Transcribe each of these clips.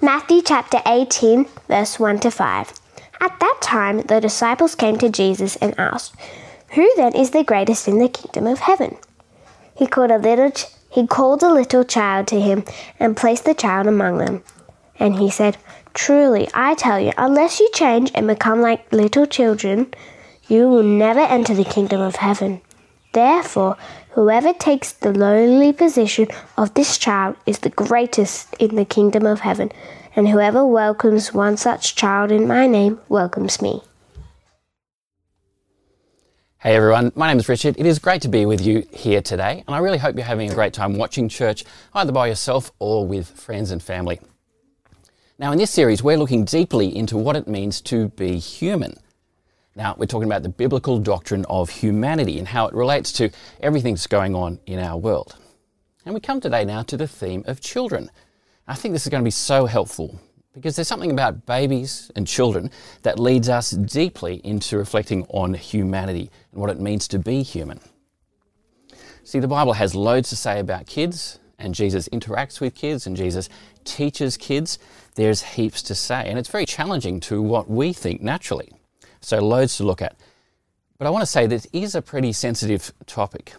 Matthew chapter 18, verse 1 to 5. At that time, the disciples came to Jesus and asked, Who then is the greatest in the kingdom of heaven? He called a little, ch- he called a little child to him and placed the child among them. And he said, Truly, I tell you, unless you change and become like little children, you will never enter the kingdom of heaven. Therefore, whoever takes the lowly position of this child is the greatest in the kingdom of heaven, and whoever welcomes one such child in my name welcomes me. Hey everyone, my name is Richard. It is great to be with you here today, and I really hope you're having a great time watching church, either by yourself or with friends and family. Now, in this series, we're looking deeply into what it means to be human. Now, we're talking about the biblical doctrine of humanity and how it relates to everything that's going on in our world. And we come today now to the theme of children. I think this is going to be so helpful because there's something about babies and children that leads us deeply into reflecting on humanity and what it means to be human. See, the Bible has loads to say about kids, and Jesus interacts with kids, and Jesus teaches kids. There's heaps to say, and it's very challenging to what we think naturally. So, loads to look at. But I want to say this is a pretty sensitive topic.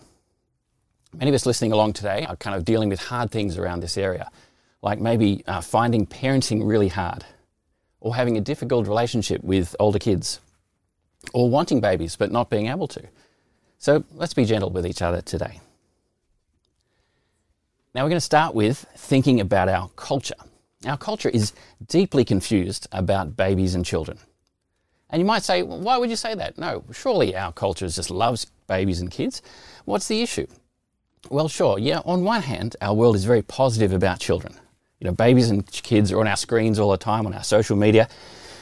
Many of us listening along today are kind of dealing with hard things around this area, like maybe uh, finding parenting really hard, or having a difficult relationship with older kids, or wanting babies but not being able to. So let's be gentle with each other today. Now we're going to start with thinking about our culture. Our culture is deeply confused about babies and children. And you might say, well, why would you say that? No, surely our culture just loves babies and kids. What's the issue? Well, sure, yeah, on one hand, our world is very positive about children. You know, babies and kids are on our screens all the time, on our social media.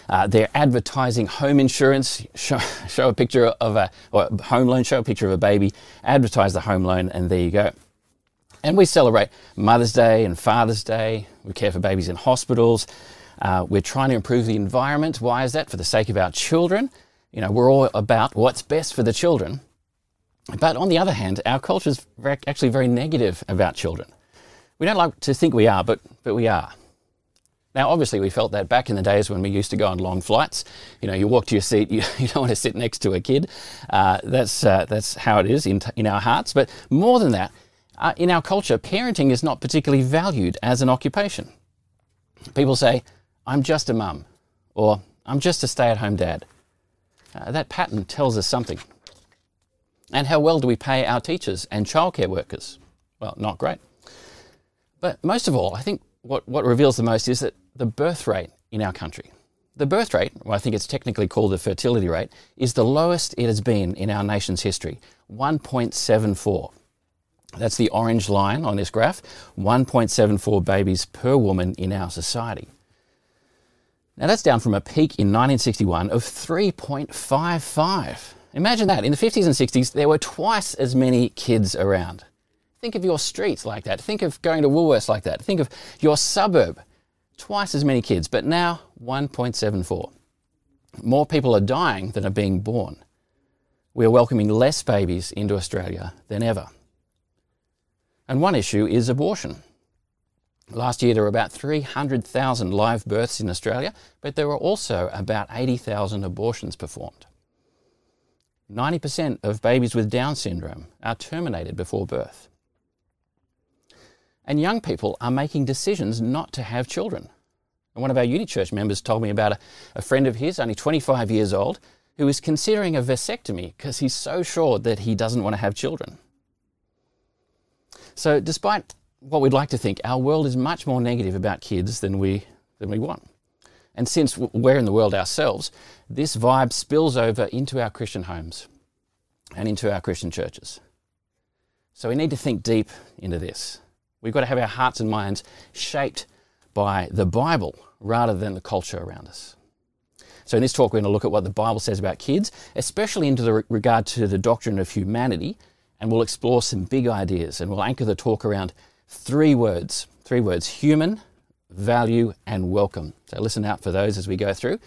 Uh, they're advertising home insurance, show, show a picture of a or home loan, show a picture of a baby, advertise the home loan, and there you go. And we celebrate Mother's Day and Father's Day. We care for babies in hospitals. Uh, we're trying to improve the environment. Why is that? For the sake of our children. You know, we're all about what's best for the children. But on the other hand, our culture is actually very negative about children. We don't like to think we are, but, but we are. Now, obviously, we felt that back in the days when we used to go on long flights. You know, you walk to your seat, you, you don't want to sit next to a kid. Uh, that's, uh, that's how it is in, in our hearts. But more than that, uh, in our culture, parenting is not particularly valued as an occupation. People say, I'm just a mum, or I'm just a stay at home dad. Uh, that pattern tells us something. And how well do we pay our teachers and childcare workers? Well, not great. But most of all, I think what, what reveals the most is that the birth rate in our country, the birth rate, well, I think it's technically called the fertility rate, is the lowest it has been in our nation's history 1.74. That's the orange line on this graph 1.74 babies per woman in our society. Now, that's down from a peak in 1961 of 3.55. Imagine that. In the 50s and 60s, there were twice as many kids around. Think of your streets like that. Think of going to Woolworths like that. Think of your suburb. Twice as many kids, but now 1.74. More people are dying than are being born. We are welcoming less babies into Australia than ever. And one issue is abortion. Last year there were about 300,000 live births in Australia, but there were also about 80,000 abortions performed. 90% of babies with Down syndrome are terminated before birth. And young people are making decisions not to have children. And one of our Uni Church members told me about a, a friend of his, only 25 years old, who is considering a vasectomy because he's so sure that he doesn't want to have children. So, despite what we'd like to think, our world is much more negative about kids than we, than we want. And since we're in the world ourselves, this vibe spills over into our Christian homes and into our Christian churches. So we need to think deep into this. We've got to have our hearts and minds shaped by the Bible rather than the culture around us. So in this talk, we're going to look at what the Bible says about kids, especially into the regard to the doctrine of humanity, and we'll explore some big ideas and we'll anchor the talk around three words, three words, human, value, and welcome. So listen out for those as we go through.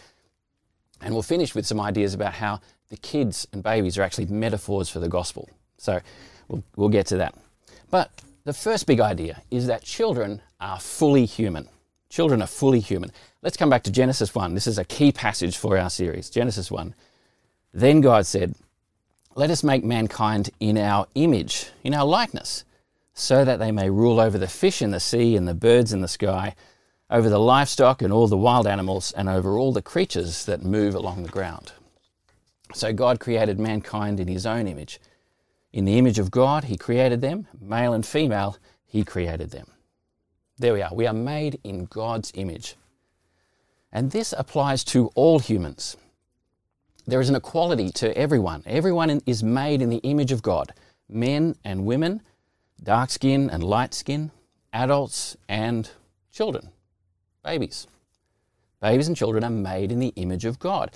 And we'll finish with some ideas about how the kids and babies are actually metaphors for the gospel. So we'll, we'll get to that. But the first big idea is that children are fully human. Children are fully human. Let's come back to Genesis 1. This is a key passage for our series. Genesis 1. Then God said, Let us make mankind in our image, in our likeness, so that they may rule over the fish in the sea and the birds in the sky, over the livestock and all the wild animals, and over all the creatures that move along the ground. So God created mankind in his own image. In the image of God, he created them, male and female, he created them. There we are. We are made in God's image. And this applies to all humans. There is an equality to everyone. Everyone is made in the image of God men and women, dark skin and light skin, adults and children, babies. Babies and children are made in the image of God.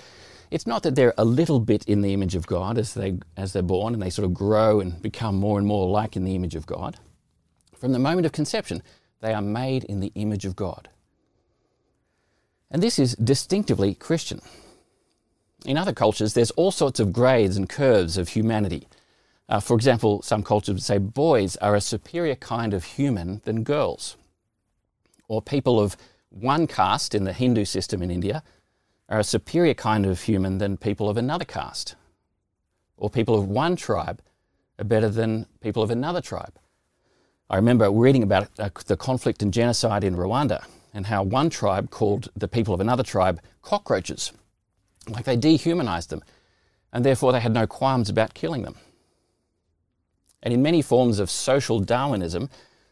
It's not that they're a little bit in the image of God as, they, as they're born and they sort of grow and become more and more like in the image of God. From the moment of conception, they are made in the image of God. And this is distinctively Christian. In other cultures, there's all sorts of grades and curves of humanity. Uh, for example, some cultures would say boys are a superior kind of human than girls. Or people of one caste in the Hindu system in India are a superior kind of human than people of another caste. Or people of one tribe are better than people of another tribe. I remember reading about uh, the conflict and genocide in Rwanda and how one tribe called the people of another tribe cockroaches, like they dehumanized them, and therefore they had no qualms about killing them. And in many forms of social Darwinism,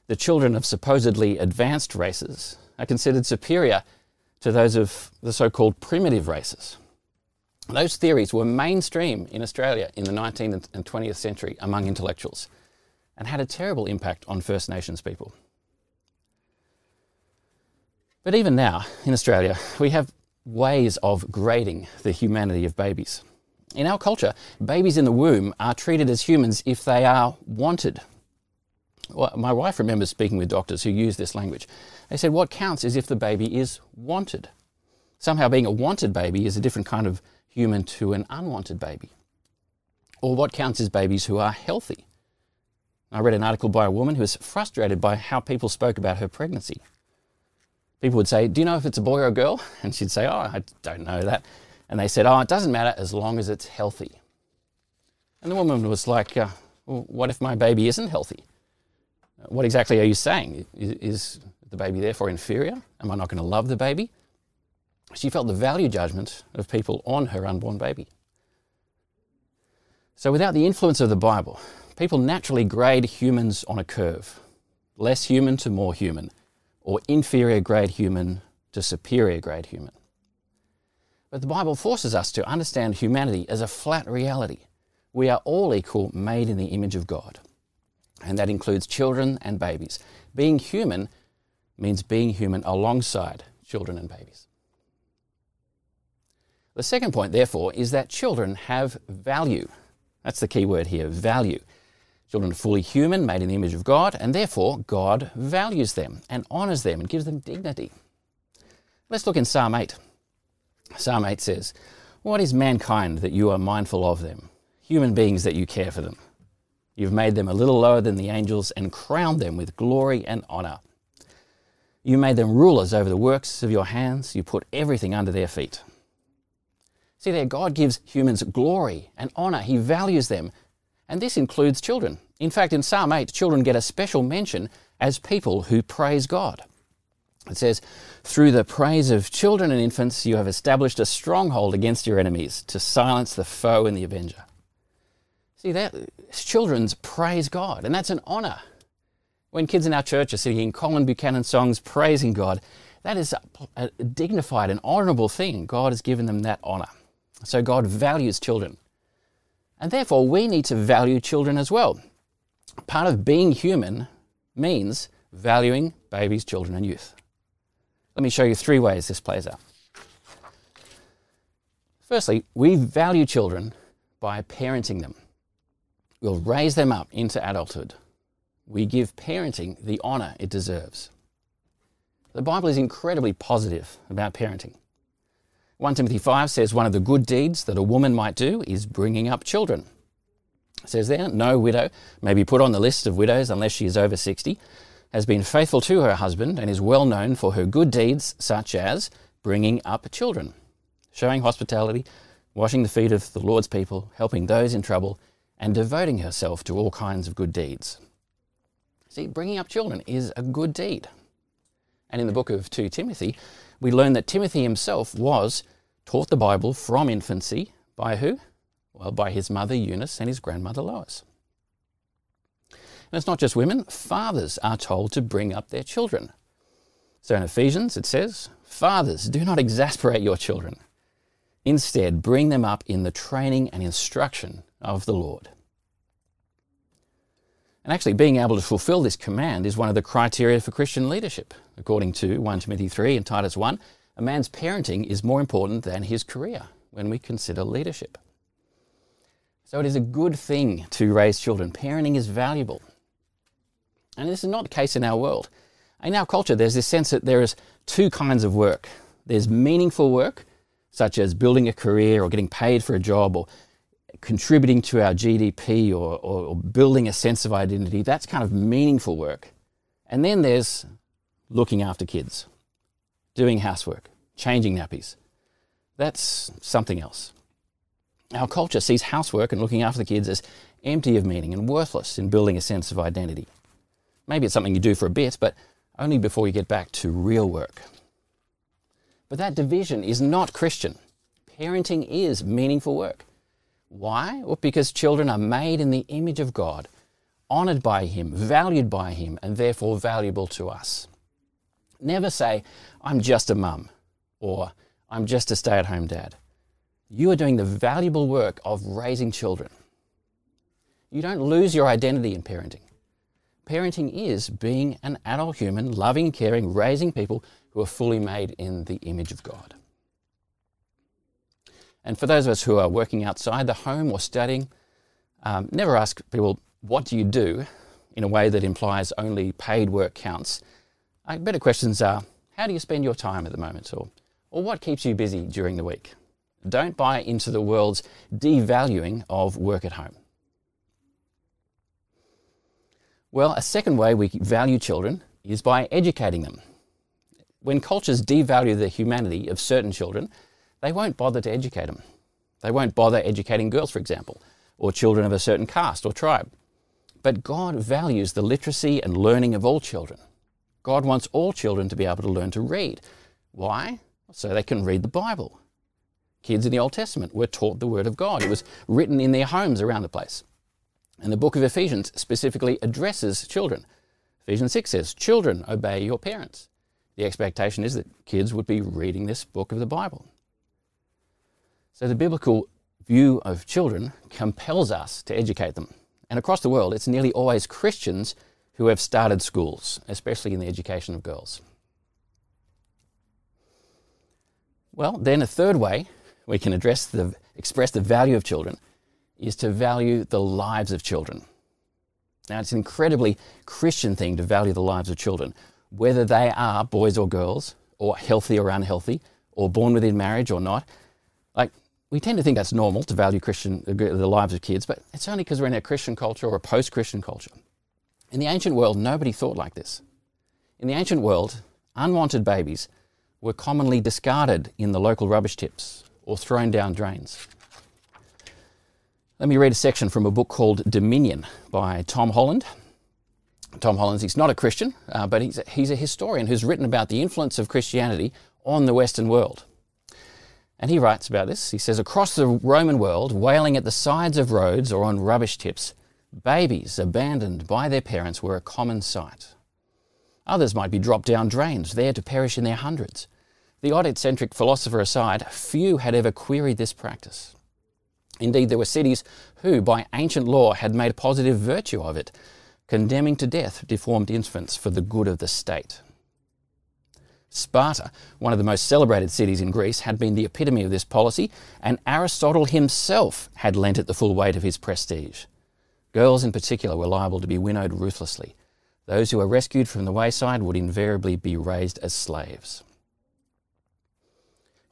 the children of supposedly advanced races are considered superior to those of the so called primitive races. Those theories were mainstream in Australia in the 19th and 20th century among intellectuals and had a terrible impact on First Nations people. But even now, in Australia, we have ways of grading the humanity of babies. In our culture, babies in the womb are treated as humans if they are wanted. Well, my wife remembers speaking with doctors who use this language. They said what counts is if the baby is wanted. Somehow, being a wanted baby is a different kind of human to an unwanted baby. Or what counts is babies who are healthy. I read an article by a woman who was frustrated by how people spoke about her pregnancy. People would say, Do you know if it's a boy or a girl? And she'd say, Oh, I don't know that. And they said, Oh, it doesn't matter as long as it's healthy. And the woman was like, uh, well, What if my baby isn't healthy? What exactly are you saying? Is the baby therefore inferior? Am I not going to love the baby? She felt the value judgment of people on her unborn baby. So, without the influence of the Bible, people naturally grade humans on a curve less human to more human, or inferior grade human to superior grade human. But the Bible forces us to understand humanity as a flat reality. We are all equal, made in the image of God. And that includes children and babies. Being human means being human alongside children and babies. The second point, therefore, is that children have value. That's the key word here value. Children are fully human, made in the image of God, and therefore God values them and honours them and gives them dignity. Let's look in Psalm 8. Psalm 8 says, What is mankind that you are mindful of them? Human beings that you care for them. You've made them a little lower than the angels and crowned them with glory and honour. You made them rulers over the works of your hands. You put everything under their feet. See there, God gives humans glory and honour. He values them and this includes children. In fact, in Psalm 8, children get a special mention as people who praise God. It says, Through the praise of children and infants, you have established a stronghold against your enemies to silence the foe and the avenger. See, that children's praise God, and that's an honor. When kids in our church are singing Colin Buchanan songs praising God, that is a, a dignified and honorable thing. God has given them that honor. So God values children. And therefore, we need to value children as well. Part of being human means valuing babies, children, and youth. Let me show you three ways this plays out. Firstly, we value children by parenting them. We'll raise them up into adulthood. We give parenting the honour it deserves. The Bible is incredibly positive about parenting. 1 Timothy 5 says one of the good deeds that a woman might do is bringing up children. It says there, no widow may be put on the list of widows unless she is over 60, has been faithful to her husband and is well known for her good deeds, such as bringing up children, showing hospitality, washing the feet of the Lord's people, helping those in trouble, and devoting herself to all kinds of good deeds. See, bringing up children is a good deed. And in the book of 2 Timothy, we learn that Timothy himself was taught the Bible from infancy by who? Well, by his mother Eunice and his grandmother Lois. And it's not just women, fathers are told to bring up their children. So in Ephesians it says, Fathers, do not exasperate your children. Instead, bring them up in the training and instruction of the Lord. And actually, being able to fulfill this command is one of the criteria for Christian leadership. According to 1 Timothy 3 and Titus 1, a man's parenting is more important than his career when we consider leadership. So it is a good thing to raise children. Parenting is valuable. And this is not the case in our world. In our culture, there's this sense that there is two kinds of work there's meaningful work, such as building a career or getting paid for a job or contributing to our GDP or, or, or, building a sense of identity. That's kind of meaningful work. And then there's looking after kids, doing housework, changing nappies. That's something else. Our culture sees housework and looking after the kids as empty of meaning and worthless in building a sense of identity. Maybe it's something you do for a bit, but only before you get back to real work. But that division is not Christian. Parenting is meaningful work. Why? Well, because children are made in the image of God, honored by Him, valued by Him, and therefore valuable to us. Never say, I'm just a mum, or I'm just a stay at home dad. You are doing the valuable work of raising children. You don't lose your identity in parenting. Parenting is being an adult human, loving, caring, raising people who are fully made in the image of God. And for those of us who are working outside the home or studying, um, never ask people, what do you do in a way that implies only paid work counts. Uh, better questions are, how do you spend your time at the moment? Or, or what keeps you busy during the week? Don't buy into the world's devaluing of work at home. Well, a second way we value children is by educating them. When cultures devalue the humanity of certain children, they won't bother to educate them. They won't bother educating girls, for example, or children of a certain caste or tribe. But God values the literacy and learning of all children. God wants all children to be able to learn to read. Why? So they can read the Bible. Kids in the Old Testament were taught the Word of God. It was written in their homes around the place. And the book of Ephesians specifically addresses children. Ephesians 6 says, Children, obey your parents. The expectation is that kids would be reading this book of the Bible. So the biblical view of children compels us to educate them. And across the world, it's nearly always Christians who have started schools, especially in the education of girls. Well, then a third way we can address the, express the value of children is to value the lives of children. Now, it's an incredibly Christian thing to value the lives of children, whether they are boys or girls, or healthy or unhealthy, or born within marriage or not. Like, we tend to think that's normal to value Christian, uh, the lives of kids, but it's only because we're in a Christian culture or a post Christian culture. In the ancient world, nobody thought like this. In the ancient world, unwanted babies were commonly discarded in the local rubbish tips or thrown down drains. Let me read a section from a book called Dominion by Tom Holland. Tom Holland, he's not a Christian, uh, but he's a, he's a historian who's written about the influence of Christianity on the Western world. And he writes about this. He says, Across the Roman world, wailing at the sides of roads or on rubbish tips, babies abandoned by their parents were a common sight. Others might be dropped down drains, there to perish in their hundreds. The odd eccentric philosopher aside, few had ever queried this practice. Indeed, there were cities who, by ancient law, had made a positive virtue of it, condemning to death deformed infants for the good of the state. Sparta, one of the most celebrated cities in Greece, had been the epitome of this policy, and Aristotle himself had lent it the full weight of his prestige. Girls, in particular, were liable to be winnowed ruthlessly. Those who were rescued from the wayside would invariably be raised as slaves.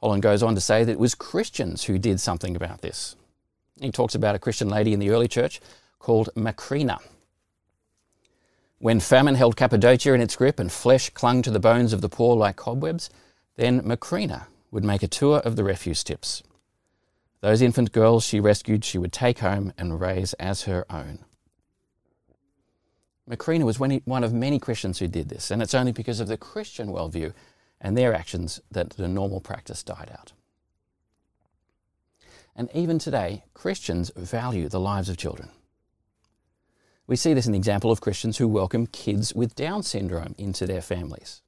Holland goes on to say that it was Christians who did something about this. He talks about a Christian lady in the early church called Macrina. When famine held Cappadocia in its grip and flesh clung to the bones of the poor like cobwebs, then Macrina would make a tour of the refuse tips. Those infant girls she rescued, she would take home and raise as her own. Macrina was one of many Christians who did this, and it's only because of the Christian worldview and their actions that the normal practice died out. And even today, Christians value the lives of children. We see this in the example of Christians who welcome kids with Down syndrome into their families.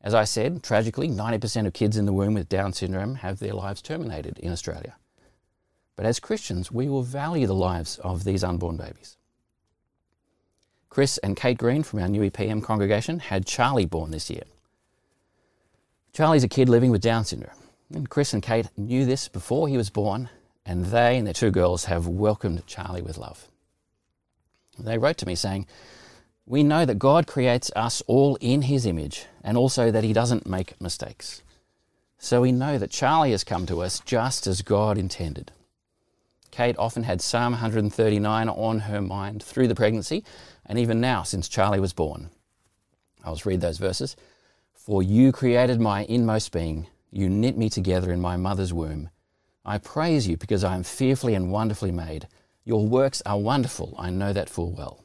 As I said, tragically, 90% of kids in the womb with Down syndrome have their lives terminated in Australia. But as Christians, we will value the lives of these unborn babies. Chris and Kate Green from our new EPM congregation had Charlie born this year. Charlie's a kid living with Down syndrome. And Chris and Kate knew this before he was born, and they and their two girls have welcomed Charlie with love. They wrote to me saying, We know that God creates us all in his image, and also that he doesn't make mistakes. So we know that Charlie has come to us just as God intended. Kate often had Psalm 139 on her mind through the pregnancy, and even now since Charlie was born. I'll just read those verses. For you created my inmost being, you knit me together in my mother's womb. I praise you because I am fearfully and wonderfully made. Your works are wonderful, I know that full well.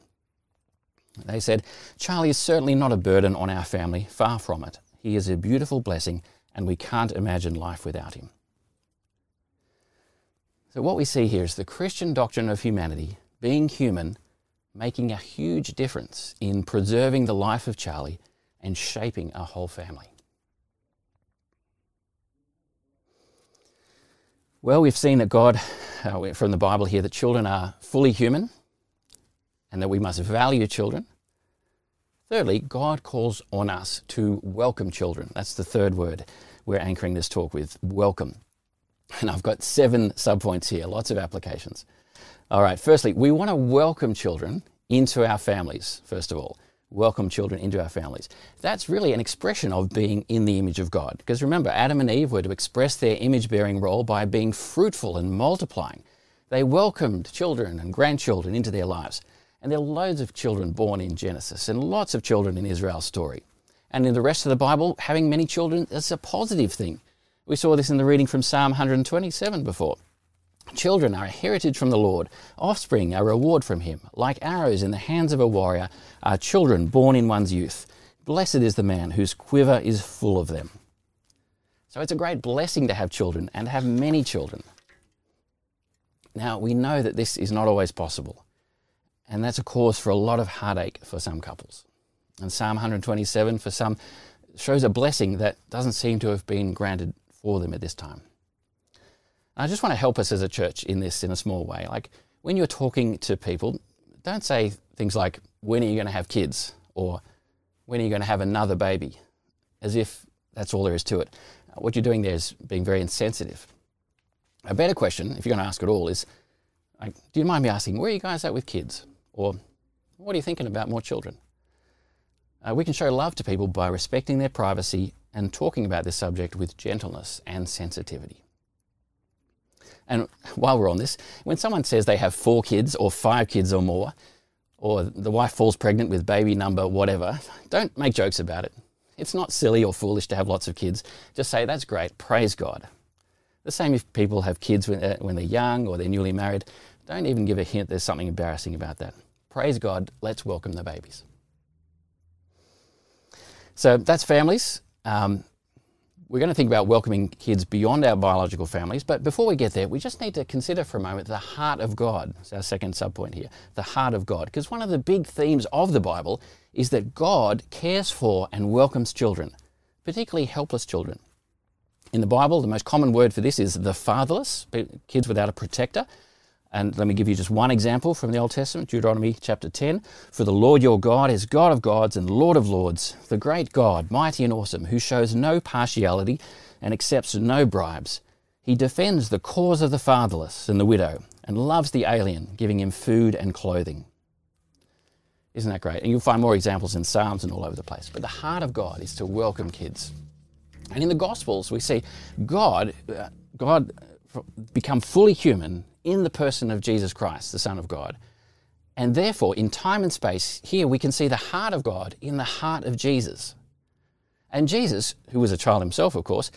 They said, Charlie is certainly not a burden on our family, far from it. He is a beautiful blessing, and we can't imagine life without him. So, what we see here is the Christian doctrine of humanity, being human, making a huge difference in preserving the life of Charlie and shaping a whole family. Well, we've seen that God, uh, from the Bible here, that children are fully human and that we must value children. Thirdly, God calls on us to welcome children. That's the third word we're anchoring this talk with welcome. And I've got seven subpoints here, lots of applications. All right, firstly, we want to welcome children into our families, first of all welcome children into our families. That's really an expression of being in the image of God. Because remember, Adam and Eve were to express their image bearing role by being fruitful and multiplying. They welcomed children and grandchildren into their lives. And there are loads of children born in Genesis and lots of children in Israel's story. And in the rest of the Bible, having many children is a positive thing. We saw this in the reading from Psalm 127 before. Children are a heritage from the Lord, offspring a reward from Him. Like arrows in the hands of a warrior are children born in one's youth. Blessed is the man whose quiver is full of them. So it's a great blessing to have children and to have many children. Now, we know that this is not always possible, and that's a cause for a lot of heartache for some couples. And Psalm 127 for some shows a blessing that doesn't seem to have been granted for them at this time. I just want to help us as a church in this in a small way. Like when you're talking to people, don't say things like, when are you going to have kids? Or when are you going to have another baby? As if that's all there is to it. What you're doing there is being very insensitive. A better question, if you're going to ask at all, is like, do you mind me asking, where are you guys at with kids? Or what are you thinking about more children? Uh, we can show love to people by respecting their privacy and talking about this subject with gentleness and sensitivity. And while we're on this, when someone says they have four kids or five kids or more, or the wife falls pregnant with baby number whatever, don't make jokes about it. It's not silly or foolish to have lots of kids. Just say, that's great, praise God. The same if people have kids when, uh, they're young or they're newly married. Don't even give a hint there's something embarrassing about that. Praise God, let's welcome the babies. So that's families. Um, we're going to think about welcoming kids beyond our biological families, but before we get there, we just need to consider for a moment the heart of God. It's our second subpoint here the heart of God. Because one of the big themes of the Bible is that God cares for and welcomes children, particularly helpless children. In the Bible, the most common word for this is the fatherless, kids without a protector. And let me give you just one example from the Old Testament, Deuteronomy chapter 10. For the Lord your God is God of gods and Lord of lords, the great God, mighty and awesome, who shows no partiality and accepts no bribes. He defends the cause of the fatherless and the widow and loves the alien, giving him food and clothing. Isn't that great? And you'll find more examples in Psalms and all over the place. But the heart of God is to welcome kids. And in the Gospels, we see God, uh, God become fully human in the person of Jesus Christ, the Son of God. And therefore, in time and space, here we can see the heart of God in the heart of Jesus. And Jesus, who was a child himself, of course,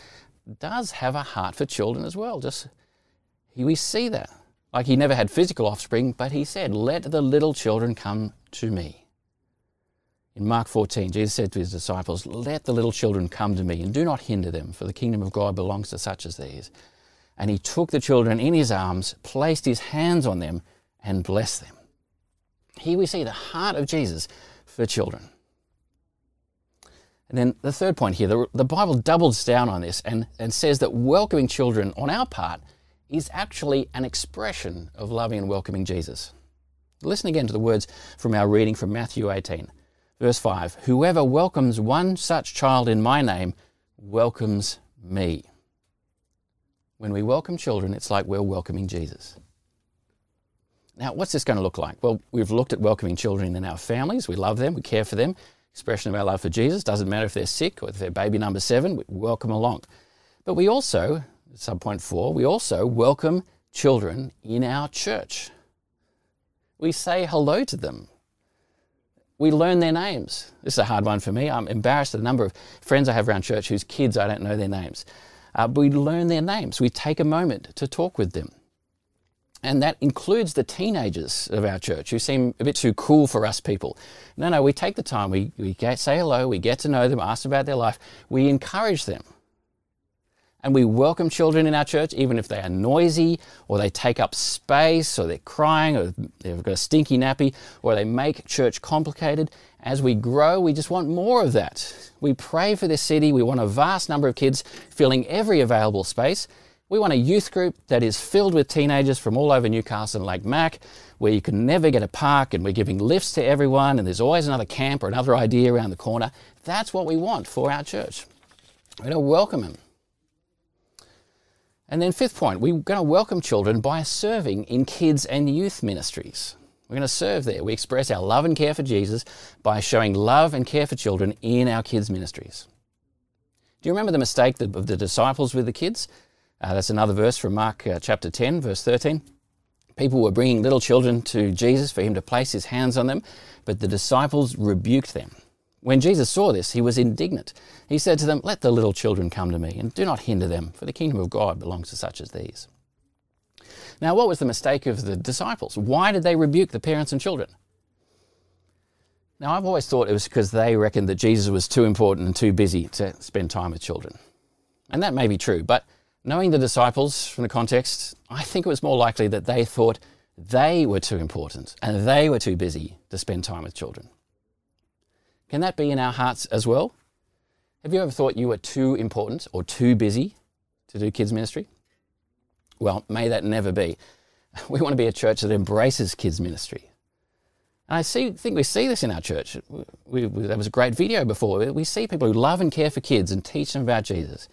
does have a heart for children as well. Just we see that. Like he never had physical offspring, but he said, Let the little children come to me. In Mark 14, Jesus said to his disciples, Let the little children come to me, and do not hinder them, for the kingdom of God belongs to such as these. And he took the children in his arms, placed his hands on them, and blessed them. Here we see the heart of Jesus for children. And then the third point here, the, the Bible doubles down on this and, and says that welcoming children on our part is actually an expression of loving and welcoming Jesus. Listen again to the words from our reading from Matthew 18, verse 5 Whoever welcomes one such child in my name welcomes me. When we welcome children, it's like we're welcoming Jesus. Now, what's this going to look like? Well, we've looked at welcoming children in our families. We love them, we care for them. Expression of our love for Jesus. Doesn't matter if they're sick or if they're baby number seven, we welcome along. But we also, subpoint four, we also welcome children in our church. We say hello to them. We learn their names. This is a hard one for me. I'm embarrassed at the number of friends I have around church whose kids I don't know their names. Uh, we learn their names. We take a moment to talk with them. And that includes the teenagers of our church who seem a bit too cool for us people. No, no, we take the time, we, we get, say hello, we get to know them, ask about their life, we encourage them. And we welcome children in our church, even if they are noisy or they take up space or they're crying or they've got a stinky nappy or they make church complicated. As we grow, we just want more of that. We pray for this city. We want a vast number of kids filling every available space. We want a youth group that is filled with teenagers from all over Newcastle and Lake Mac, where you can never get a park and we're giving lifts to everyone and there's always another camp or another idea around the corner. That's what we want for our church. We're going to welcome them. And then, fifth point, we're going to welcome children by serving in kids and youth ministries. We're going to serve there. We express our love and care for Jesus by showing love and care for children in our kids' ministries. Do you remember the mistake of the disciples with the kids? Uh, that's another verse from Mark uh, chapter 10, verse 13. People were bringing little children to Jesus for him to place his hands on them, but the disciples rebuked them. When Jesus saw this, he was indignant. He said to them, Let the little children come to me, and do not hinder them, for the kingdom of God belongs to such as these. Now, what was the mistake of the disciples? Why did they rebuke the parents and children? Now, I've always thought it was because they reckoned that Jesus was too important and too busy to spend time with children. And that may be true, but Knowing the disciples from the context, I think it was more likely that they thought they were too important and they were too busy to spend time with children. Can that be in our hearts as well? Have you ever thought you were too important or too busy to do kids' ministry? Well, may that never be. We want to be a church that embraces kids' ministry. And I see, think we see this in our church. We, we, there was a great video before. We see people who love and care for kids and teach them about Jesus.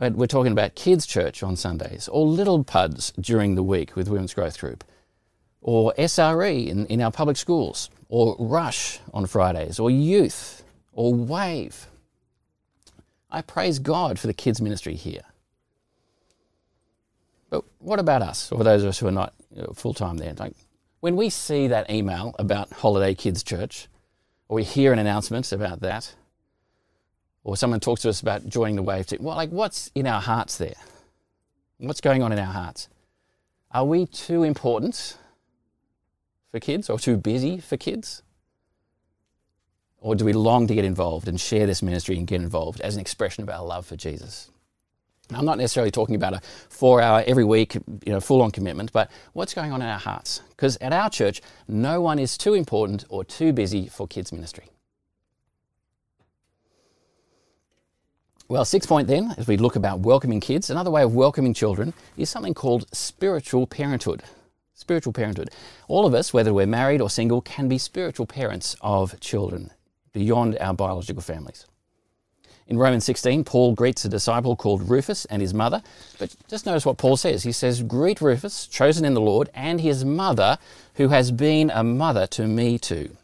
We're talking about kids' church on Sundays, or little puds during the week with Women's Growth Group, or SRE in, in our public schools, or Rush on Fridays, or youth, or Wave. I praise God for the kids' ministry here. But what about us, or those of us who are not you know, full time there? Like, when we see that email about Holiday Kids Church, or we hear an announcement about that, or someone talks to us about joining the wave team. Well, like what's in our hearts there? What's going on in our hearts? Are we too important for kids or too busy for kids? Or do we long to get involved and share this ministry and get involved as an expression of our love for Jesus? I'm not necessarily talking about a four hour every week, you know, full on commitment, but what's going on in our hearts? Because at our church, no one is too important or too busy for kids' ministry. Well, sixth point then, as we look about welcoming kids, another way of welcoming children is something called spiritual parenthood. Spiritual parenthood. All of us, whether we're married or single, can be spiritual parents of children beyond our biological families. In Romans 16, Paul greets a disciple called Rufus and his mother. But just notice what Paul says. He says, Greet Rufus, chosen in the Lord, and his mother, who has been a mother to me too.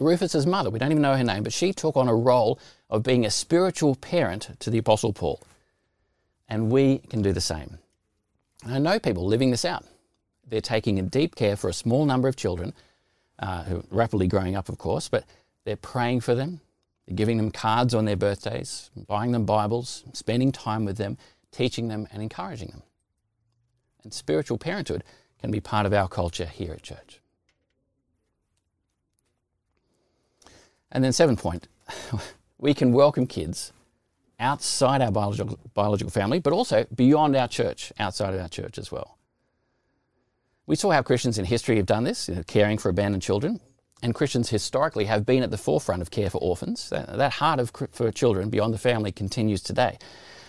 Rufus's mother, we don't even know her name, but she took on a role of being a spiritual parent to the Apostle Paul. And we can do the same. I know people living this out. They're taking a deep care for a small number of children, uh, who are rapidly growing up, of course, but they're praying for them, they're giving them cards on their birthdays, buying them Bibles, spending time with them, teaching them, and encouraging them. And spiritual parenthood can be part of our culture here at church. And then, seven point, we can welcome kids outside our biological, biological family, but also beyond our church, outside of our church as well. We saw how Christians in history have done this, you know, caring for abandoned children, and Christians historically have been at the forefront of care for orphans. That, heart of, for children beyond the family continues today.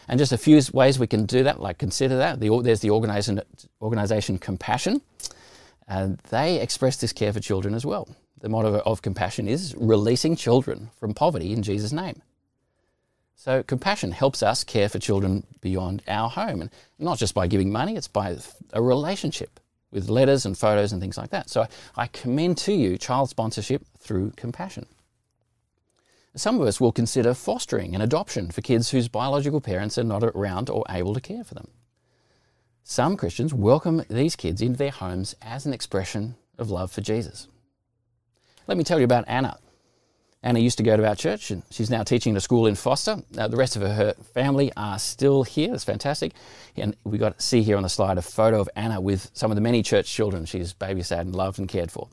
And just a few ways we can do that, like consider that. The, there's the organization, organization Compassion. And they express this care for children as well. The motto of Compassion is releasing children from poverty in Jesus' name. So compassion helps us care for children beyond our home, and not just by giving money, it's by a relationship with letters and photos and things like that. So I commend to you child sponsorship through compassion. Some of us will consider fostering and adoption for kids whose biological parents are not around or able to care for them. Some Christians welcome these kids into their homes as an expression of love for Jesus. Let me tell you about Anna. Anna used to go to our church, and she's now teaching at a school in Forster. Uh, the rest of her, family are still here. That's fantastic. And we got see here on the slide a photo of Anna with some of the many church children she's babysat and loved and cared for.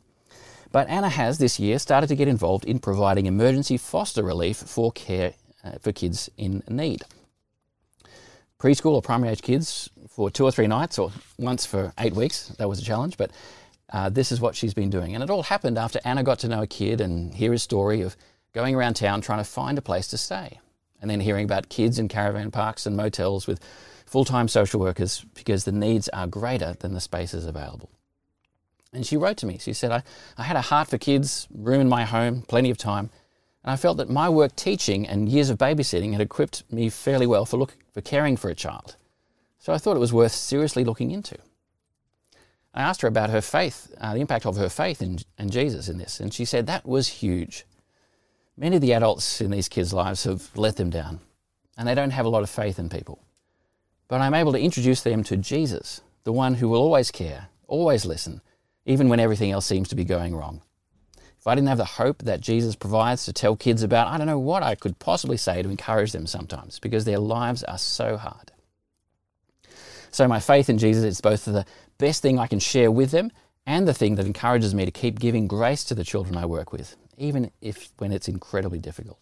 But Anna has this year started to get involved in providing emergency foster relief for care uh, for kids in need. Preschool or primary age kids for two or three nights or once for eight weeks. That was a challenge, but uh, this is what she's been doing. And it all happened after Anna got to know a kid and hear his story of going around town trying to find a place to stay. And then hearing about kids in caravan parks and motels with full time social workers because the needs are greater than the spaces available. And she wrote to me. She said, I, I had a heart for kids, room in my home, plenty of time. And I felt that my work teaching and years of babysitting had equipped me fairly well for, look, for caring for a child. So I thought it was worth seriously looking into. I asked her about her faith, uh, the impact of her faith in, in Jesus in this, and she said that was huge. Many of the adults in these kids' lives have let them down, and they don't have a lot of faith in people. But I'm able to introduce them to Jesus, the one who will always care, always listen, even when everything else seems to be going wrong. If I didn't have the hope that Jesus provides to tell kids about, I don't know what I could possibly say to encourage them sometimes because their lives are so hard. So, my faith in Jesus is both the best thing I can share with them and the thing that encourages me to keep giving grace to the children I work with, even if when it's incredibly difficult.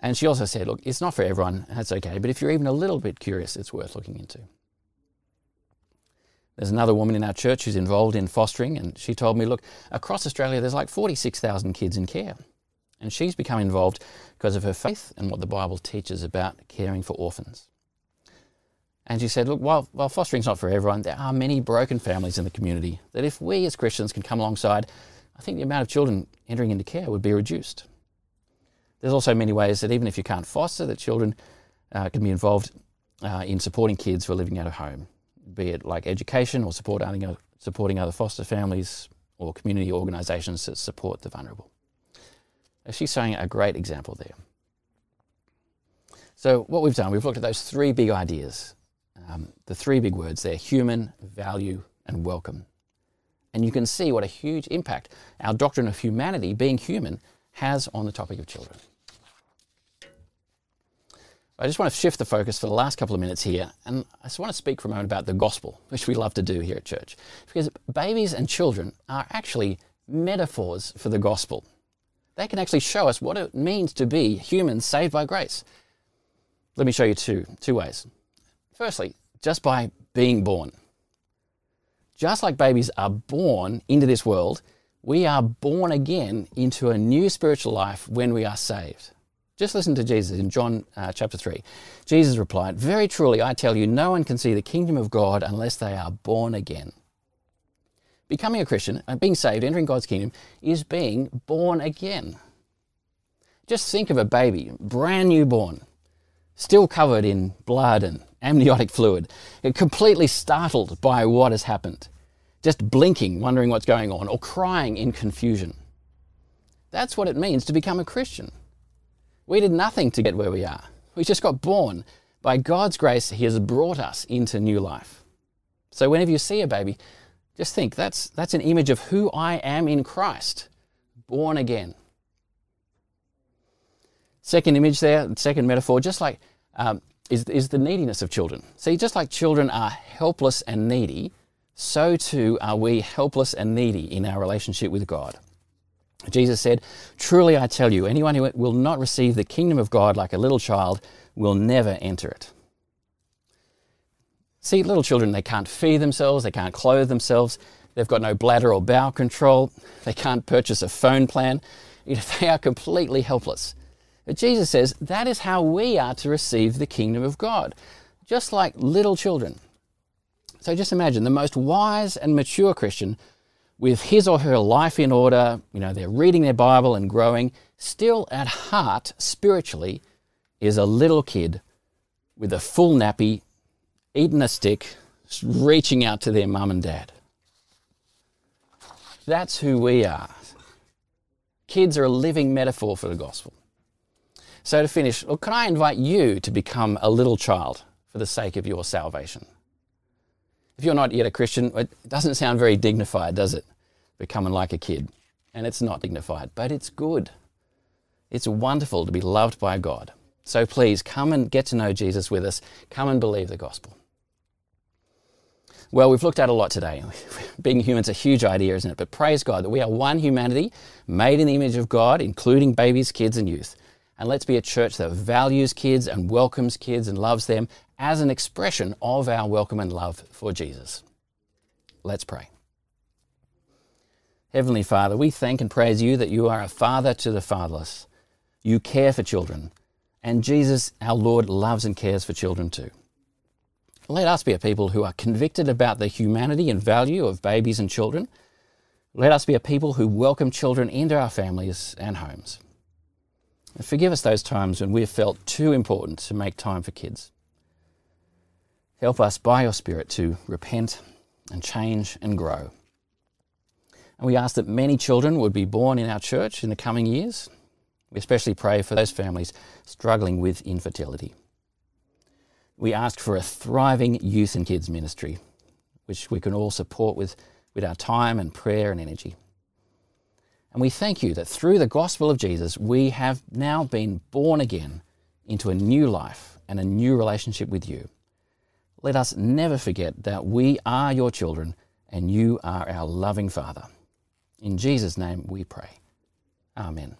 And she also said, look, it's not for everyone, that's okay, but if you're even a little bit curious, it's worth looking into. There's another woman in our church who's involved in fostering, and she told me, look, across Australia, there's like 46,000 kids in care. And she's become involved because of her faith and what the Bible teaches about caring for orphans. And she said, Look, while, while fostering's not for everyone, there are many broken families in the community that if we as Christians can come alongside, I think the amount of children entering into care would be reduced. There's also many ways that even if you can't foster, that children uh, can be involved uh, in supporting kids who are living out of home, be it like education or support supporting other foster families or community organisations that support the vulnerable. She's showing a great example there. So, what we've done, we've looked at those three big ideas um, the three big words there human, value, and welcome. And you can see what a huge impact our doctrine of humanity, being human, has on the topic of children. I just want to shift the focus for the last couple of minutes here, and I just want to speak for a moment about the gospel, which we love to do here at church. Because babies and children are actually metaphors for the gospel. They can actually show us what it means to be humans saved by grace. Let me show you two, two ways. Firstly, just by being born. Just like babies are born into this world, we are born again into a new spiritual life when we are saved. Just listen to Jesus in John uh, chapter 3. Jesus replied, Very truly, I tell you, no one can see the kingdom of God unless they are born again. Becoming a Christian and being saved, entering God's kingdom, is being born again. Just think of a baby, brand new born, still covered in blood and amniotic fluid, completely startled by what has happened, just blinking, wondering what's going on, or crying in confusion. That's what it means to become a Christian. We did nothing to get where we are. We just got born. By God's grace, He has brought us into new life. So whenever you see a baby, just think that's, that's an image of who I am in Christ, born again. Second image there, second metaphor, just like um, is, is the neediness of children. See, just like children are helpless and needy, so too are we helpless and needy in our relationship with God. Jesus said, Truly I tell you, anyone who will not receive the kingdom of God like a little child will never enter it. See, little children, they can't feed themselves, they can't clothe themselves, they've got no bladder or bowel control, they can't purchase a phone plan. They are completely helpless. But Jesus says that is how we are to receive the kingdom of God, just like little children. So just imagine the most wise and mature Christian with his or her life in order, you know, they're reading their Bible and growing, still at heart, spiritually, is a little kid with a full nappy, eating a stick, reaching out to their mum and dad. That's who we are. Kids are a living metaphor for the gospel. So, to finish, can I invite you to become a little child for the sake of your salvation? If you're not yet a Christian, it doesn't sound very dignified, does it? Becoming like a kid. And it's not dignified, but it's good. It's wonderful to be loved by God. So please come and get to know Jesus with us. Come and believe the gospel. Well, we've looked at a lot today. Being human's a huge idea, isn't it? But praise God that we are one humanity made in the image of God, including babies, kids, and youth. And let's be a church that values kids and welcomes kids and loves them as an expression of our welcome and love for Jesus. Let's pray. Heavenly Father, we thank and praise you that you are a father to the fatherless. You care for children. And Jesus, our Lord, loves and cares for children too. Let us be a people who are convicted about the humanity and value of babies and children. Let us be a people who welcome children into our families and homes. And forgive us those times when we've felt too important to make time for kids. Help us by your Spirit to repent and change and grow. And we ask that many children would be born in our church in the coming years. We especially pray for those families struggling with infertility. We ask for a thriving youth and kids ministry, which we can all support with, with our time and prayer and energy. And we thank you that through the gospel of Jesus, we have now been born again into a new life and a new relationship with you. Let us never forget that we are your children and you are our loving Father. In Jesus' name we pray. Amen.